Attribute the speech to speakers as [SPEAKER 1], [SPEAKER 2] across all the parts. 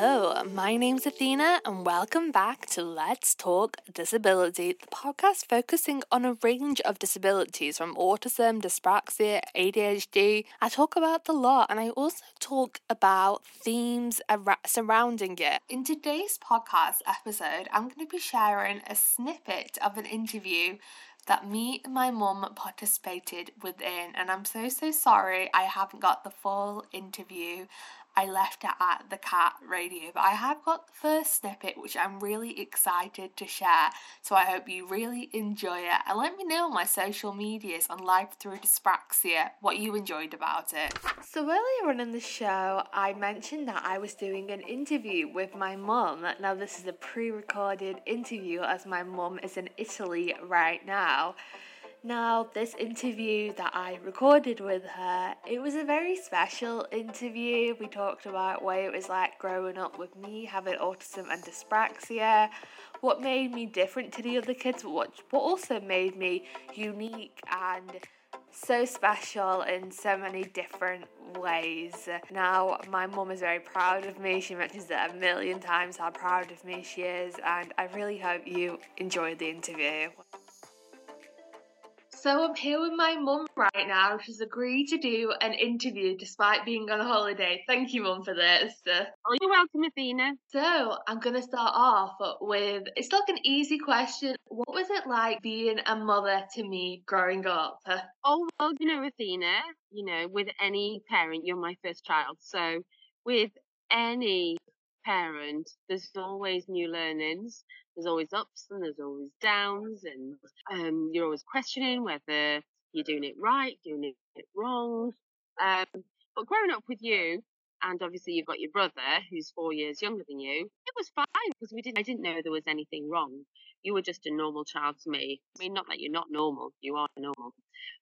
[SPEAKER 1] Hello, my name's Athina, and welcome back to Let's Talk Disability, the podcast focusing on a range of disabilities from autism, dyspraxia, ADHD. I talk about the lot, and I also talk about themes ar- surrounding it. In today's podcast episode, I'm going to be sharing a snippet of an interview that me and my mum participated within, and I'm so so sorry I haven't got the full interview. I left it at the cat radio, but I have got the first snippet which I'm really excited to share. So I hope you really enjoy it and let me know on my social medias on Life Through Dyspraxia what you enjoyed about it. So earlier on in the show, I mentioned that I was doing an interview with my mum. Now, this is a pre recorded interview as my mum is in Italy right now. Now, this interview that I recorded with her, it was a very special interview. We talked about what it was like growing up with me having autism and dyspraxia, what made me different to the other kids, what, what also made me unique and so special in so many different ways. Now, my mum is very proud of me. She mentions it a million times how proud of me she is, and I really hope you enjoyed the interview. So I'm here with my mum right now. She's agreed to do an interview despite being on holiday. Thank you, mum, for this.
[SPEAKER 2] Oh, you're welcome, Athina.
[SPEAKER 1] So I'm gonna start off with it's like an easy question. What was it like being a mother to me growing up?
[SPEAKER 2] Oh well, you know, Athina, you know, with any parent, you're my first child. So with any parent, there's always new learnings. There's always ups and there's always downs, and um, you're always questioning whether you're doing it right, doing it wrong. Um, but growing up with you, and obviously you've got your brother who's four years younger than you, it was fine because we didn't. I didn't know there was anything wrong. You were just a normal child to me. I mean, not that you're not normal, you are normal,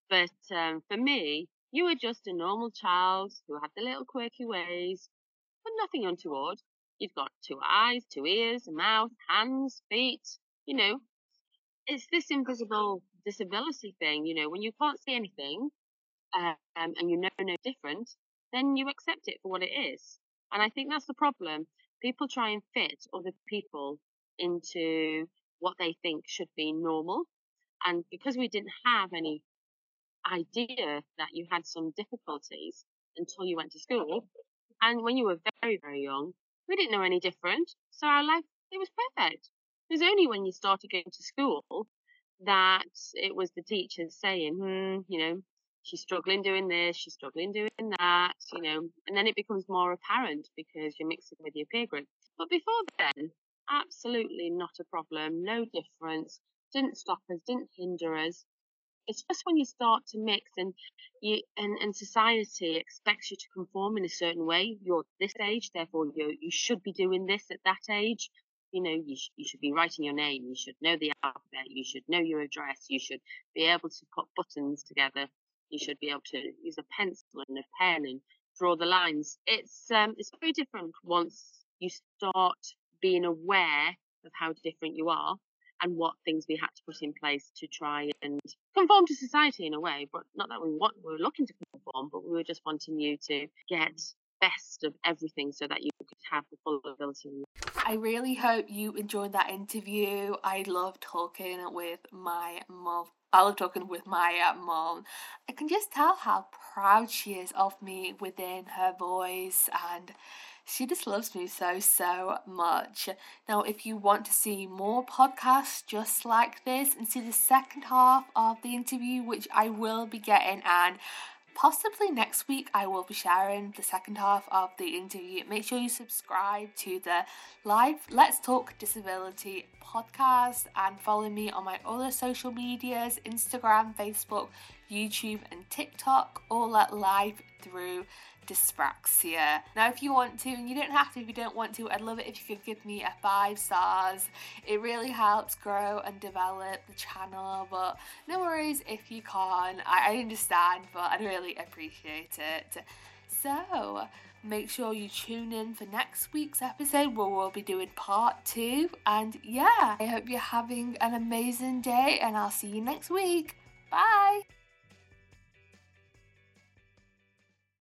[SPEAKER 2] but um, for me, you were just a normal child who had the little quirky ways, but nothing untoward. You've got two eyes, two ears, a mouth, hands, feet. You know, it's this invisible disability thing. You know, when you can't see anything um, and you know no different, then you accept it for what it is. And I think that's the problem. People try and fit other people into what they think should be normal. And because we didn't have any idea that you had some difficulties until you went to school, and when you were very, very young, we didn't know any different. So our life, it was perfect. It was only when you started going to school that it was the teachers saying, hmm, you know, she's struggling doing this, she's struggling doing that, you know, and then it becomes more apparent because you're mixing with your peer group. But before then, absolutely not a problem, no difference, didn't stop us, didn't hinder us. It's just when you start to mix and you and, and society expects you to conform in a certain way. You're this age, therefore you you should be doing this at that age. You know, you, sh- you should be writing your name. You should know the alphabet. You should know your address. You should be able to put buttons together. You should be able to use a pencil and a pen and draw the lines. It's um, it's very different once you start being aware of how different you are and what things we had to put in place to try and conform to society in a way. But not that we want we were looking to conform, but we were just wanting you to get best of everything so that you could have the full ability.
[SPEAKER 1] I really hope you enjoyed that interview. I love talking with my mom. I love talking with my uh, mom. I can just tell how proud she is of me within her voice and she just loves me so, so much. Now, if you want to see more podcasts just like this and see the second half of the interview, which I will be getting, and possibly next week I will be sharing the second half of the interview. Make sure you subscribe to the live Let's Talk Disability podcast and follow me on my other social medias Instagram, Facebook, YouTube, and TikTok, all at Life Through dyspraxia. Now, if you want to, and you don't have to if you don't want to, I'd love it if you could give me a five stars. It really helps grow and develop the channel, but no worries if you can't. I, understand, but I'd really appreciate it. So, make sure you tune in for next week's episode where we'll be doing part two. And yeah, I hope you're having an amazing day, and I'll see you next week. Bye.